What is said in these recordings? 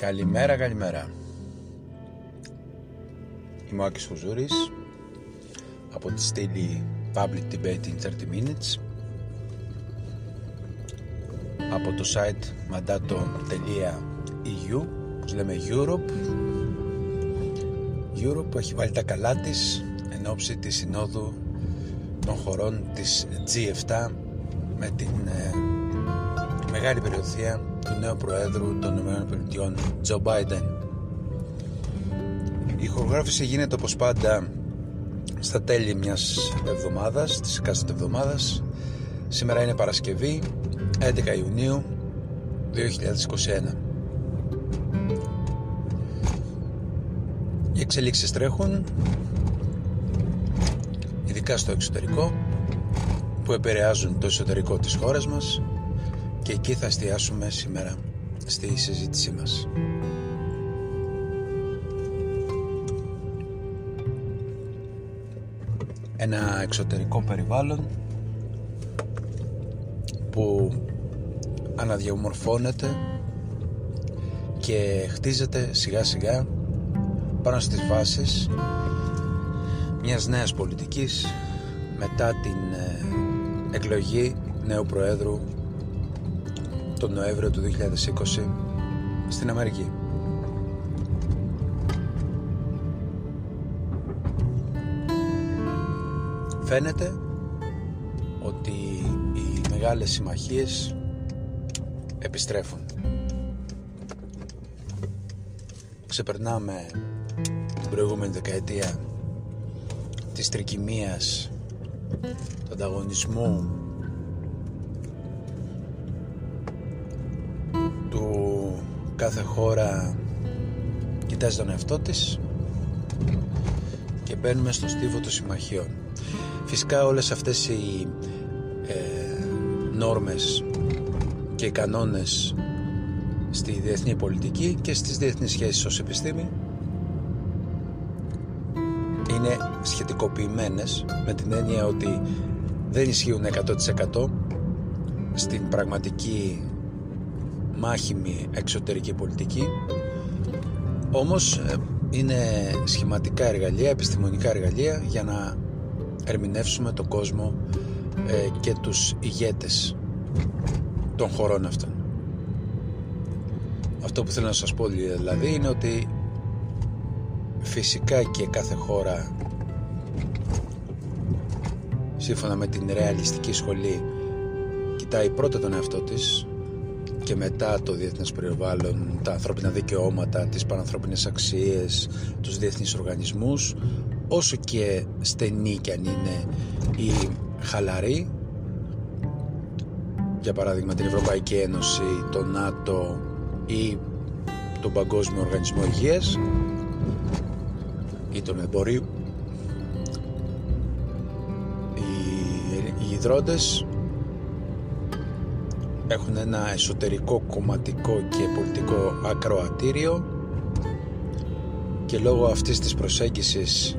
Καλημέρα, καλημέρα. Είμαι ο Άκης Φουζούρης από τη στήλη Public Debate in 30 Minutes από το site mandato.eu όπως λέμε Europe Europe που έχει βάλει τα καλά της εν ώψη της συνόδου των χωρών της G7 με την ε, μεγάλη περιοδία του νέου Προέδρου των ΗΠΑ, Τζο Μπάιντεν. Η ηχογράφηση γίνεται όπως πάντα στα τέλη μιας εβδομάδας, της εκάστοτε εβδομάδας. Σήμερα είναι Παρασκευή, 11 Ιουνίου 2021. Οι εξελίξεις τρέχουν, ειδικά στο εξωτερικό, που επηρεάζουν το εσωτερικό της χώρας μας και εκεί θα εστιάσουμε σήμερα στη συζήτησή μας. Ένα εξωτερικό περιβάλλον που αναδιαμορφώνεται και χτίζεται σιγά σιγά πάνω στις βάσεις μιας νέας πολιτικής μετά την ε, εκλογή νέου Προέδρου τον Νοέμβριο του 2020 στην Αμερική. Φαίνεται ότι οι μεγάλες συμμαχίες επιστρέφουν. Ξεπερνάμε την προηγούμενη δεκαετία της τρικυμίας, του ανταγωνισμού κάθε χώρα κοιτάζει τον εαυτό της και μπαίνουμε στο στίβο των συμμαχιών. Φυσικά όλες αυτές οι ε, νόρμες και οι κανόνες στη διεθνή πολιτική και στις διεθνείς σχέσεις ως επιστήμη είναι σχετικοποιημένες με την έννοια ότι δεν ισχύουν 100% στην πραγματική μάχημη εξωτερική πολιτική όμως ε, είναι σχηματικά εργαλεία, επιστημονικά εργαλεία για να ερμηνεύσουμε τον κόσμο ε, και τους ηγέτες των χωρών αυτών. Αυτό που θέλω να σας πω δηλαδή είναι ότι φυσικά και κάθε χώρα σύμφωνα με την ρεαλιστική σχολή κοιτάει πρώτα τον εαυτό της και μετά το διεθνές περιβάλλον, τα ανθρώπινα δικαιώματα, τις πανανθρώπινες αξίες, τους διεθνείς οργανισμούς, όσο και στενή κι αν είναι η χαλαρή, για παράδειγμα την Ευρωπαϊκή Ένωση, το ΝΑΤΟ ή τον Παγκόσμιο Οργανισμό Υγείας ή τον εμπορίου. Οι, οι έχουν ένα εσωτερικό κομματικό και πολιτικό ακροατήριο και λόγω αυτής της προσέγγισης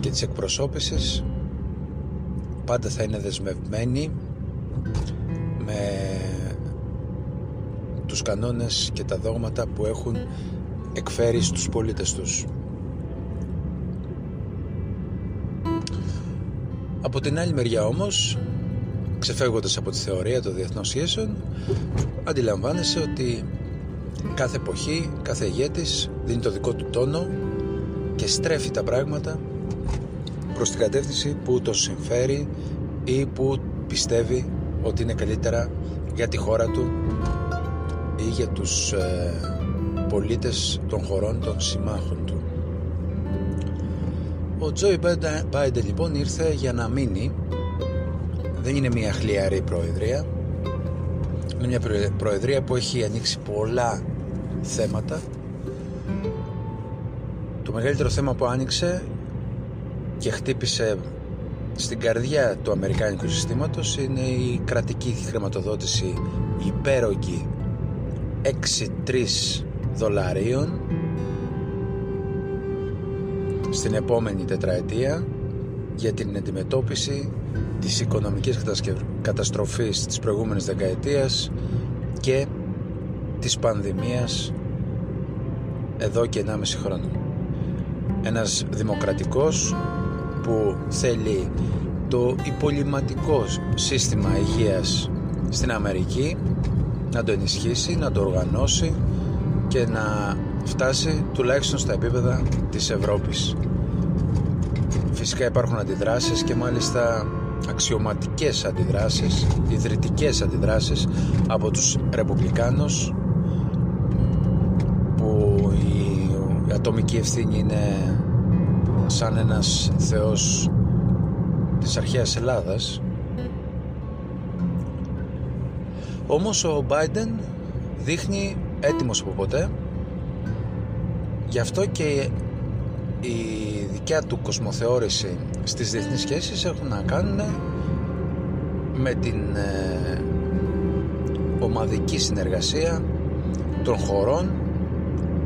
και της εκπροσώπησης πάντα θα είναι δεσμευμένοι με τους κανόνες και τα δόγματα που έχουν εκφέρει στους πολίτες τους. Από την άλλη μεριά όμως ξεφεύγοντας από τη θεωρία των διεθνών σχέσεων αντιλαμβάνεσαι ότι κάθε εποχή, κάθε ηγέτης δίνει το δικό του τόνο και στρέφει τα πράγματα προς την κατεύθυνση που το συμφέρει ή που πιστεύει ότι είναι καλύτερα για τη χώρα του ή για τους ε, πολίτες των χωρών των συμμάχων του. Ο Τζόι Μπάιντε λοιπόν ήρθε για να μείνει δεν είναι μια χλιαρή προεδρία. Είναι μια προεδρία που έχει ανοίξει πολλά θέματα. Το μεγαλύτερο θέμα που άνοιξε και χτύπησε στην καρδιά του Αμερικάνικου συστήματος είναι η κρατική χρηματοδότηση η υπέρογη 6-3 δολαρίων στην επόμενη τετραετία για την αντιμετώπιση της οικονομικής καταστροφής της προηγούμενης δεκαετίας και της πανδημίας εδώ και 1,5 χρόνο. Ένας δημοκρατικός που θέλει το υπολοιματικό σύστημα υγείας στην Αμερική να το ενισχύσει, να το οργανώσει και να φτάσει τουλάχιστον στα επίπεδα της Ευρώπης. Φυσικά υπάρχουν αντιδράσεις και μάλιστα αξιωματικές αντιδράσεις, ιδρυτικές αντιδράσεις από τους Ρεπουμπλικάνους που η ατομική ευθύνη είναι σαν ένας θεός της αρχαίας Ελλάδας. Όμως ο Biden δείχνει έτοιμος από ποτέ. Γι' αυτό και η δικιά του κοσμοθεώρηση στις διεθνείς σχέσεις έχουν να κάνουν με την ε, ομαδική συνεργασία των χωρών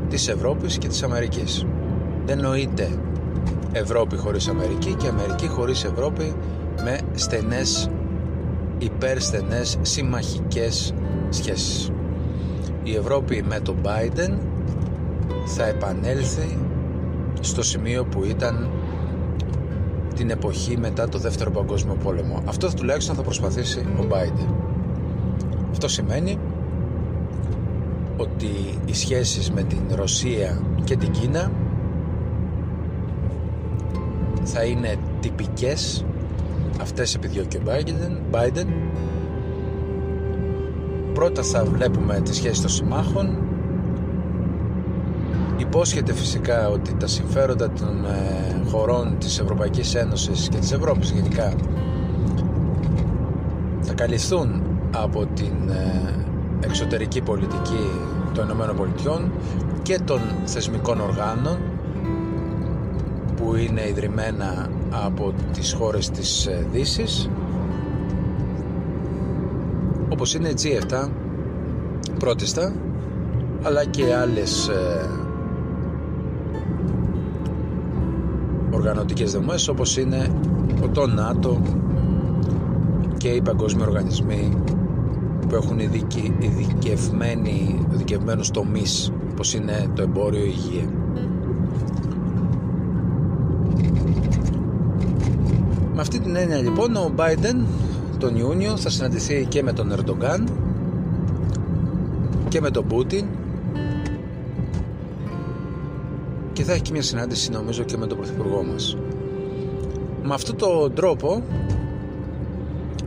της Ευρώπης και της Αμερικής. Δεν νοείται Ευρώπη χωρίς Αμερική και Αμερική χωρίς Ευρώπη με στενές υπερστενές συμμαχικές σχέσεις. Η Ευρώπη με τον Biden θα επανέλθει στο σημείο που ήταν την εποχή μετά το δεύτερο παγκόσμιο πόλεμο. Αυτό τουλάχιστον θα προσπαθήσει ο Biden. Αυτό σημαίνει ότι οι σχέσεις με την Ρωσία και την Κίνα θα είναι τυπικές αυτές επιδιώκει ο Biden πρώτα θα βλέπουμε τις σχέσεις των συμμάχων υπόσχεται φυσικά ότι τα συμφέροντα των ε, χωρών της Ευρωπαϊκής Ένωσης και της Ευρώπης γενικά θα καλυφθούν από την ε, εξωτερική πολιτική των ΗΠΑ και των θεσμικών οργάνων που είναι ιδρυμένα από τις χώρες της ε, Δύσης όπως είναι G7 πρώτιστα αλλά και άλλες οργανωτικές δομές όπως είναι το ΝΑΤΟ και οι παγκόσμιοι οργανισμοί που έχουν ειδικευμένους τομείς όπως είναι το εμπόριο υγεία. Με αυτή την έννοια λοιπόν ο Biden τον Ιούνιο θα συναντηθεί και με τον Ερντογκάν και με τον Πούτιν και θα έχει και μια συνάντηση νομίζω και με τον Πρωθυπουργό μας. Με αυτόν τον τρόπο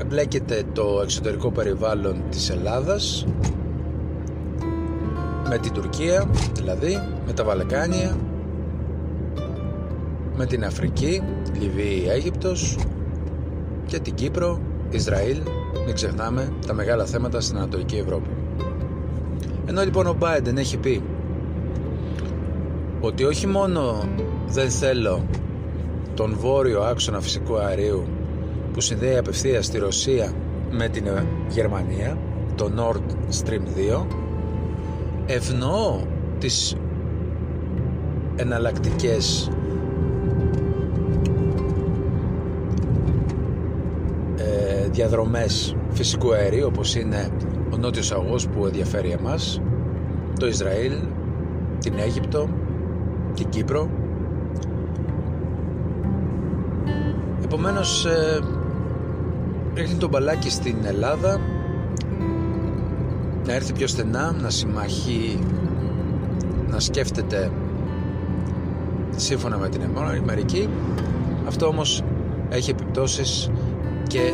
εμπλέκεται το εξωτερικό περιβάλλον της Ελλάδας με την Τουρκία δηλαδή, με τα Βαλκάνια με την Αφρική, Λιβύη, Αίγυπτος και την Κύπρο, Ισραήλ, μην ξεχνάμε τα μεγάλα θέματα στην Ανατολική Ευρώπη. Ενώ λοιπόν ο Biden έχει πει ότι όχι μόνο δεν θέλω τον βόρειο άξονα φυσικού αερίου που συνδέει απευθεία τη Ρωσία με την Γερμανία, το Nord Stream 2, ευνοώ τις εναλλακτικές διαδρομές φυσικού αερίου όπως είναι ο νότιος αγός που ενδιαφέρει εμάς το Ισραήλ, την Αίγυπτο, την Κύπρο. Επομένως ε, ρίχνει τον μπαλάκι στην Ελλάδα. Να έρθει πιο στενά, να συμμαχεί να σκέφτεται σύμφωνα με την Αμερική αυτό όμως έχει επιπτώσεις και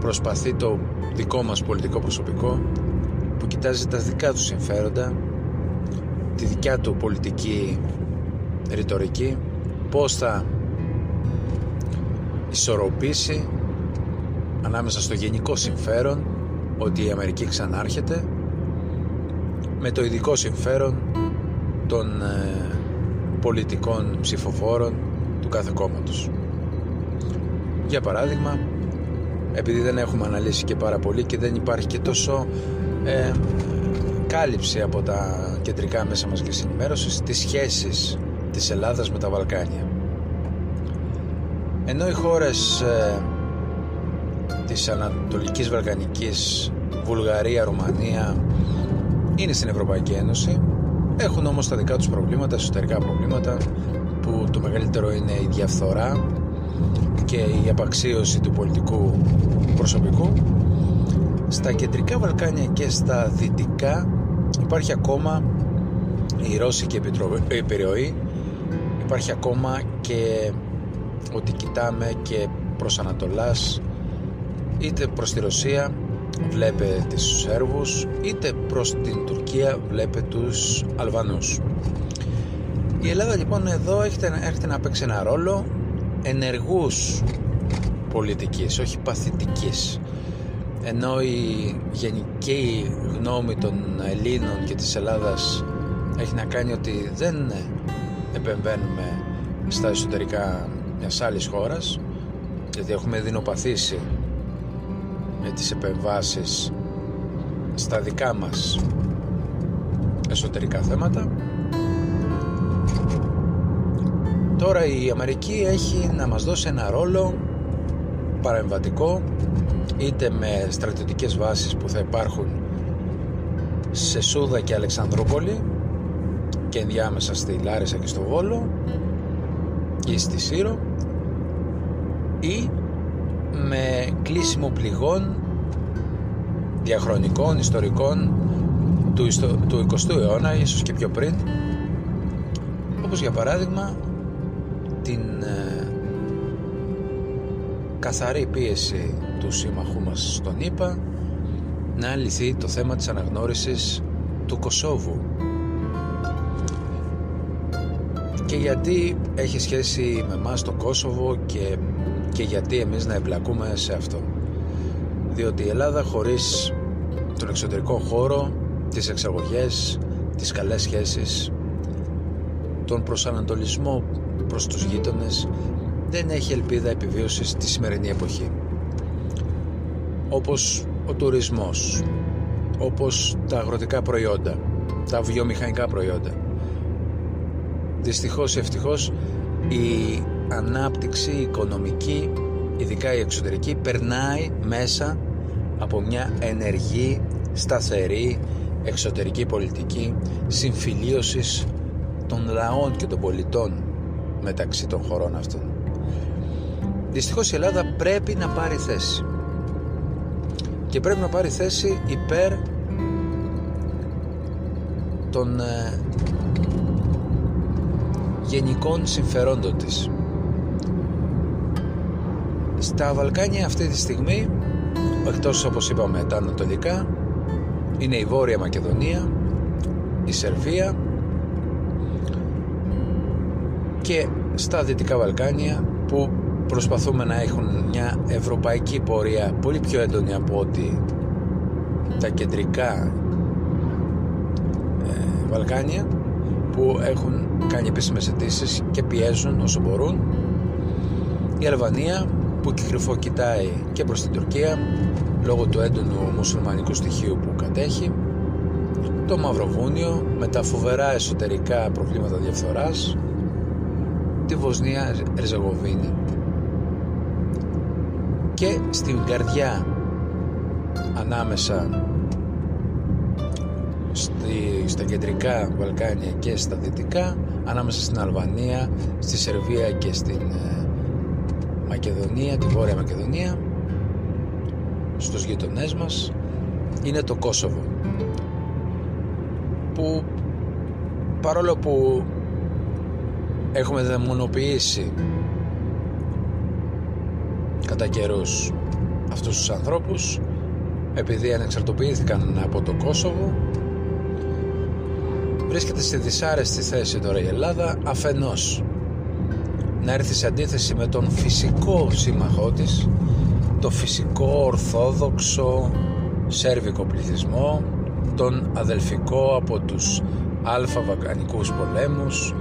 προσπαθεί το δικό μας πολιτικό προσωπικό που κοιτάζει τα δικά του συμφέροντα τη δικιά του πολιτική ρητορική πώς θα ισορροπήσει ανάμεσα στο γενικό συμφέρον ότι η Αμερική ξανάρχεται με το ειδικό συμφέρον των ε, πολιτικών ψηφοφόρων του κάθε κόμματος. Για παράδειγμα, επειδή δεν έχουμε αναλύσει και πάρα πολύ και δεν υπάρχει και τόσο ε, κάλυψη από τα κεντρικά μέσα μας και συνημέρωση τις σχέσεις της Ελλάδας με τα Βαλκάνια. Ενώ οι χώρες ε, της Ανατολικής Βαλκανικής, Βουλγαρία, Ρουμανία είναι στην Ευρωπαϊκή Ένωση Έχουν όμως τα δικά τους προβλήματα, εσωτερικά προβλήματα που το μεγαλύτερο είναι η διαφθορά και η απαξίωση του πολιτικού προσωπικού. Στα κεντρικά Βαλκάνια και στα δυτικά υπάρχει ακόμα η Ρώσικη επιρροή, υπάρχει ακόμα και ότι κοιτάμε και προς Ανατολάς είτε προς τη Ρωσία βλέπε τις Σέρβους είτε προς την Τουρκία βλέπε τους Αλβανούς. Η Ελλάδα λοιπόν εδώ έρχεται, να παίξει ένα ρόλο ενεργούς πολιτικής όχι παθητικής ενώ η γενική γνώμη των Ελλήνων και της Ελλάδας έχει να κάνει ότι δεν επεμβαίνουμε στα εσωτερικά μιας άλλης χώρας γιατί έχουμε δεινοπαθήσει με τις επεμβάσεις στα δικά μας εσωτερικά θέματα. Τώρα η Αμερική έχει να μας δώσει ένα ρόλο παρεμβατικό είτε με στρατιωτικές βάσεις που θα υπάρχουν σε Σούδα και Αλεξανδρούπολη και ενδιάμεσα στη Λάρισα και στο Βόλο ή στη Σύρο ή με κλείσιμο πληγών διαχρονικών, ιστορικών του, του 20ου αιώνα, ίσως και πιο πριν όπως για παράδειγμα την ε, καθαρή πίεση του σύμμαχού μας στον ΙΠΑ να λυθεί το θέμα της αναγνώρισης του Κωσόβου. Και γιατί έχει σχέση με μας το Κόσοβο και, και γιατί εμείς να εμπλακούμε σε αυτό. Διότι η Ελλάδα χωρίς τον εξωτερικό χώρο τις εξαγωγές, τις καλές σχέσεις τον προσανατολισμό προς τους γείτονες δεν έχει ελπίδα επιβίωσης στη σημερινή εποχή όπως ο τουρισμός όπως τα αγροτικά προϊόντα τα βιομηχανικά προϊόντα δυστυχώς ή ευτυχώς η ανάπτυξη οικονομική ειδικά η εξωτερική περνάει μέσα από μια ενεργή σταθερή εξωτερική πολιτική συμφιλίωσης των λαών και των πολιτών μεταξύ των χωρών αυτών. Δυστυχώς η Ελλάδα πρέπει να πάρει θέση και πρέπει να πάρει θέση υπέρ των ε, γενικών συμφερόντων της. Στα Βαλκάνια αυτή τη στιγμή, εκτός όπως είπαμε τα ανατολικά, είναι η Βόρεια Μακεδονία, η Σερβία και στα Δυτικά Βαλκάνια που προσπαθούμε να έχουν μια ευρωπαϊκή πορεία πολύ πιο έντονη από ότι τα κεντρικά ε, Βαλκάνια που έχουν κάνει επίσημες αιτήσεις και πιέζουν όσο μπορούν. Η Αλβανία που κοιτάει και προς την Τουρκία λόγω του έντονου μουσουλμανικού στοιχείου που κατέχει. Το Μαυροβούνιο με τα φοβερά εσωτερικά προβλήματα διαφθοράς. Τη Βοσνία Ριζεγοβίνη και στην καρδιά ανάμεσα στη, στα κεντρικά Βαλκάνια και στα δυτικά ανάμεσα στην Αλβανία, στη Σερβία και στην ε, Μακεδονία, τη Βόρεια Μακεδονία στους γειτονές μας είναι το Κόσοβο που παρόλο που έχουμε δαιμονοποιήσει κατά καιρούς αυτούς τους ανθρώπους επειδή ανεξαρτοποιήθηκαν από το Κόσοβο βρίσκεται στη δυσάρεστη θέση τώρα η Ελλάδα αφενός να έρθει σε αντίθεση με τον φυσικό σύμμαχό της το φυσικό ορθόδοξο σέρβικο πληθυσμό τον αδελφικό από τους αλφα βακανικούς πολέμους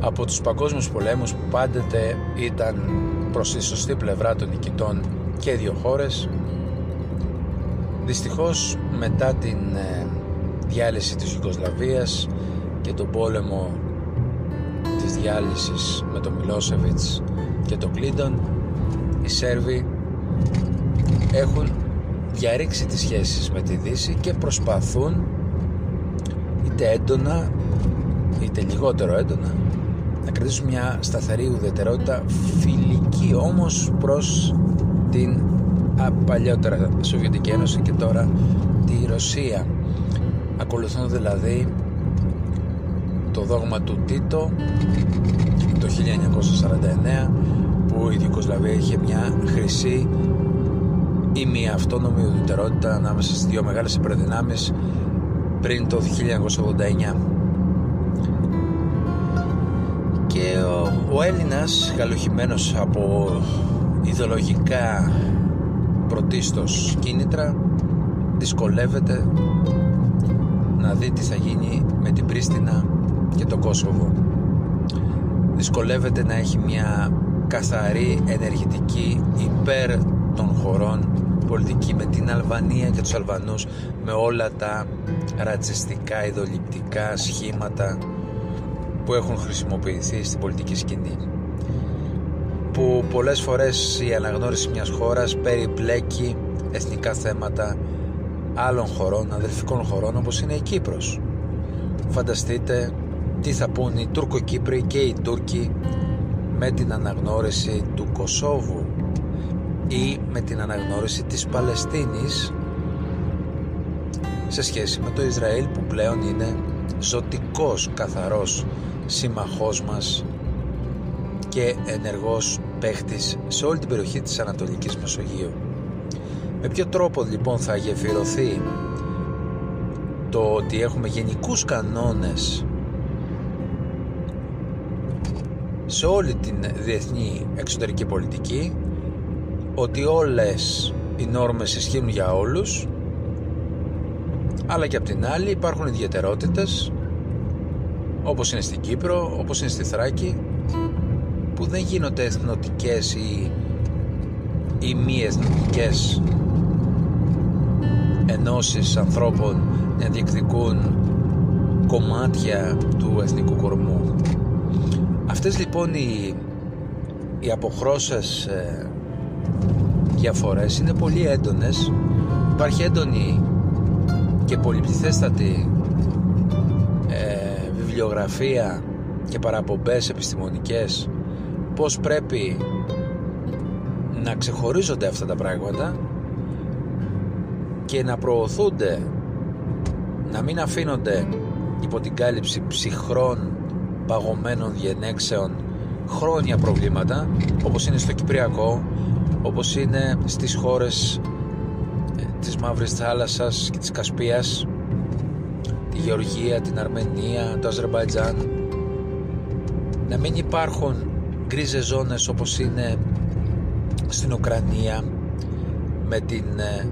από τους παγκόσμιους πολέμους που πάντοτε ήταν προς τη σωστή πλευρά των νικητών και δύο χώρες. Δυστυχώς μετά την ε, διάλυση της Ιουγκοσλαβίας και τον πόλεμο της διάλυσης με τον Μιλόσεβιτς και τον Κλίντον οι Σέρβοι έχουν διαρρήξει τις σχέσεις με τη Δύση και προσπαθούν είτε έντονα είτε λιγότερο έντονα να κρατήσουν μια σταθερή ουδετερότητα φιλική όμως προς την παλιότερα Σοβιετική Ένωση και τώρα τη Ρωσία. Ακολουθούν δηλαδή το δόγμα του Τίτο το 1949 που η Ιουκοσλαβία είχε μια χρυσή ή μια αυτόνομη ουδετερότητα ανάμεσα στις δύο μεγάλες υπερδυνάμεις πριν το 1989 ο, ο Έλληνας καλοχημένος από ιδεολογικά πρωτίστως κίνητρα δυσκολεύεται να δει τι θα γίνει με την Πρίστινα και το Κόσοβο. Δυσκολεύεται να έχει μια καθαρή ενεργητική υπέρ των χωρών πολιτική με την Αλβανία και τους Αλβανούς με όλα τα ρατσιστικά, ιδοληπτικά σχήματα που έχουν χρησιμοποιηθεί στην πολιτική σκηνή που πολλές φορές η αναγνώριση μιας χώρας περιπλέκει εθνικά θέματα άλλων χωρών, αδελφικών χωρών όπως είναι η Κύπρος. Φανταστείτε τι θα πούν οι Τούρκο-Κύπροι και οι Τούρκοι με την αναγνώριση του Κωσόβου ή με την αναγνώριση της Παλαιστίνης σε σχέση με το Ισραήλ που πλέον είναι ζωτικός καθαρός σύμμαχός μας και ενεργός παίχτης σε όλη την περιοχή της Ανατολικής Μεσογείου. Με ποιο τρόπο λοιπόν θα γεφυρωθεί το ότι έχουμε γενικούς κανόνες σε όλη την διεθνή εξωτερική πολιτική ότι όλες οι νόρμες ισχύουν για όλους αλλά και απ' την άλλη υπάρχουν ιδιαιτερότητες όπως είναι στην Κύπρο, όπως είναι στη Θράκη που δεν γίνονται εθνοτικές ή, ή μη εθνοτικές ενώσεις ανθρώπων να διεκδικούν κομμάτια του εθνικού κορμού. Αυτές λοιπόν οι, οι αποχρώσεις ε, διαφορές είναι πολύ έντονες. Υπάρχει έντονη και πολυπληθέστατη ε, βιβλιογραφία και παραπομπές επιστημονικές πώς πρέπει να ξεχωρίζονται αυτά τα πράγματα και να προωθούνται να μην αφήνονται υπό την κάλυψη ψυχρών παγωμένων διενέξεων χρόνια προβλήματα όπως είναι στο Κυπριακό όπως είναι στις χώρες ε, της Μαύρης Θάλασσας και της Κασπίας. τη Γεωργία, την Αρμενία, το Αζερμπαϊτζάν να μην υπάρχουν γκρίζες ζώνες όπως είναι στην Ουκρανία με την ε,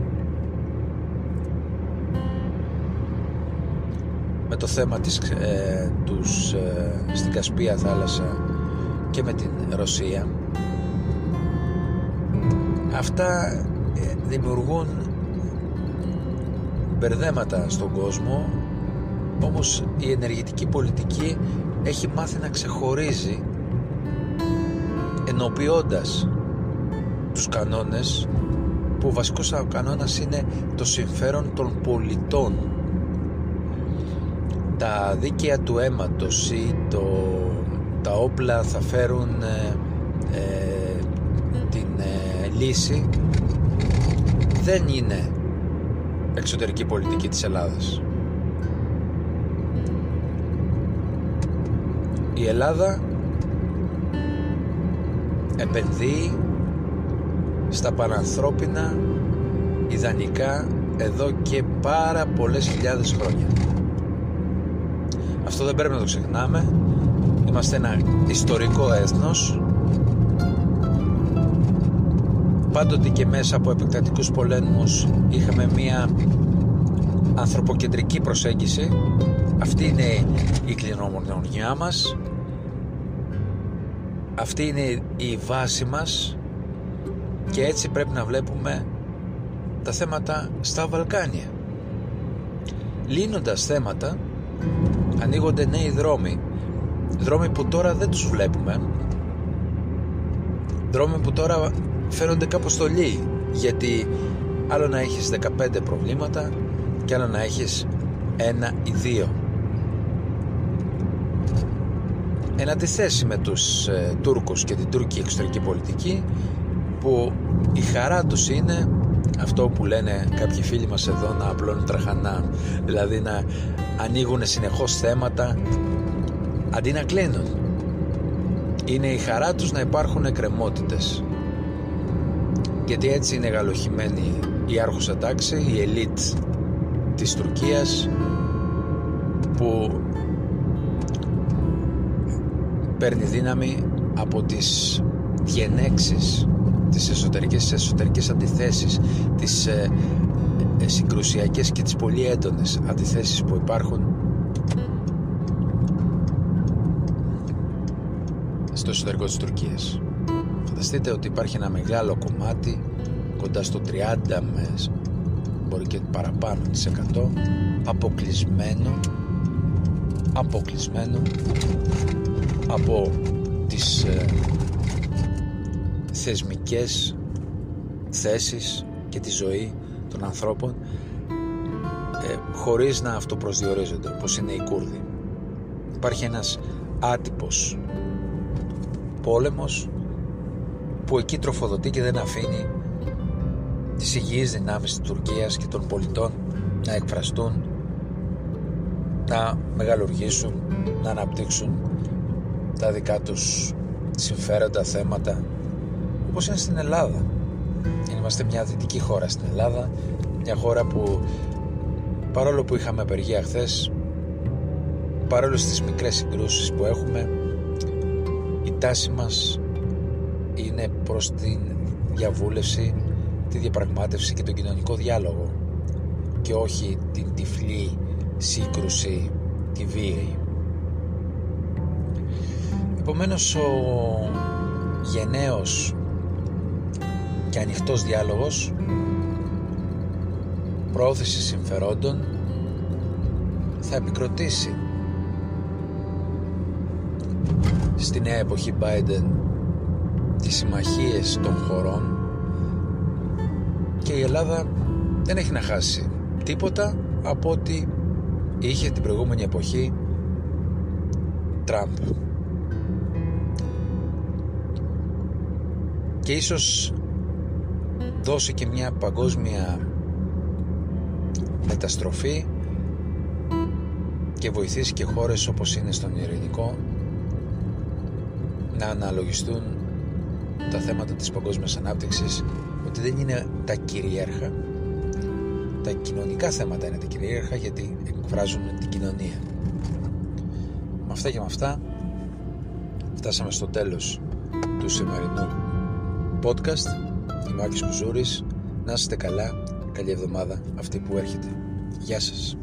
με το θέμα της, ε, τους, ε, στην Κασπία θάλασσα και με την Ρωσία. Αυτά ε, δημιουργούν μπερδέματα στον κόσμο όμως η ενεργητική πολιτική έχει μάθει να ξεχωρίζει ενοποιώντας τους κανόνες που ο βασικός κανόνας είναι το συμφέρον των πολιτών τα δίκαια του αίματος ή το, τα όπλα θα φέρουν ε, ε, την ε, λύση δεν είναι εξωτερική πολιτική της Ελλάδας. Η Ελλάδα επενδύει στα πανανθρώπινα ιδανικά εδώ και πάρα πολλές χιλιάδες χρόνια. Αυτό δεν πρέπει να το ξεχνάμε. Είμαστε ένα ιστορικό έθνος πάντοτε και μέσα από επεκτατικούς πολέμους είχαμε μία ανθρωποκεντρική προσέγγιση αυτή είναι η κληρονομιά μας αυτή είναι η βάση μας και έτσι πρέπει να βλέπουμε τα θέματα στα Βαλκάνια. Λύνοντας θέματα ανοίγονται νέοι δρόμοι. Δρόμοι που τώρα δεν τους βλέπουμε. Δρόμοι που τώρα φαίνονται κάπως στολοί γιατί άλλο να έχεις 15 προβλήματα και άλλο να έχεις ένα ή δύο εν αντιθέσει με τους ε, Τούρκους και την τουρκική εξωτερική πολιτική που η χαρά τους είναι αυτό που λένε κάποιοι φίλοι μας εδώ να απλώνουν τραχανά. Δηλαδή να ανοίγουν συνεχώς θέματα αντί να κλείνουν είναι η χαρά τους να υπάρχουν εκκρεμότητες. Γιατί έτσι είναι γαλοχημένη η άρχουσα τάξη η ελίτ της Τουρκίας που παίρνει δύναμη από τις διενέξεις τις εσωτερικές, εσωτερικές αντιθέσεις τις ε, ε, συγκρουσιακές και τις πολύ έντονες αντιθέσεις που υπάρχουν. Στο εσωτερικό της Τουρκίας. Φανταστείτε ότι υπάρχει ένα μεγάλο κομμάτι κοντά στο 30 με μπορεί και παραπάνω της 100 αποκλεισμένο αποκλεισμένο από τις ε, θεσμικές θέσεις και τη ζωή των ανθρώπων ε, χωρίς να αυτοπροσδιορίζονται όπως είναι οι Κούρδοι. Υπάρχει ένας άτυπος πόλεμος που εκεί τροφοδοτεί και δεν αφήνει τις υγιείς δυνάμεις της Τουρκίας και των πολιτών να εκφραστούν να μεγαλουργήσουν να αναπτύξουν τα δικά τους συμφέροντα, θέματα όπως είναι στην Ελλάδα. Είμαστε μια δυτική χώρα στην Ελλάδα μια χώρα που παρόλο που είχαμε απεργία χθες, παρόλο στις μικρές συγκρούσεις που έχουμε η τάση μας είναι προς την διαβούλευση τη διαπραγμάτευση και τον κοινωνικό διάλογο και όχι την τυφλή σύγκρουση τη βίαιη επομένως ο γενναίος και ανοιχτός διάλογος πρόθεση συμφερόντων θα επικροτήσει στη νέα εποχή Biden τις συμμαχίες των χωρών και η Ελλάδα δεν έχει να χάσει τίποτα από ότι είχε την προηγούμενη εποχή Τραμπ και ίσως δώσει και μια παγκόσμια μεταστροφή και βοηθήσει και χώρες όπως είναι στον Ειρηνικό να αναλογιστούν τα θέματα της παγκόσμιας ανάπτυξης ότι δεν είναι τα κυρίαρχα. Τα κοινωνικά θέματα είναι τα κυρίαρχα γιατί εκφράζουν την κοινωνία. Με αυτά και με αυτά φτάσαμε στο τέλος του σημερινού podcast Είμαι ο Άκης Κουζούρης. Να είστε καλά. Καλή εβδομάδα αυτή που έρχεται. Γεια σας.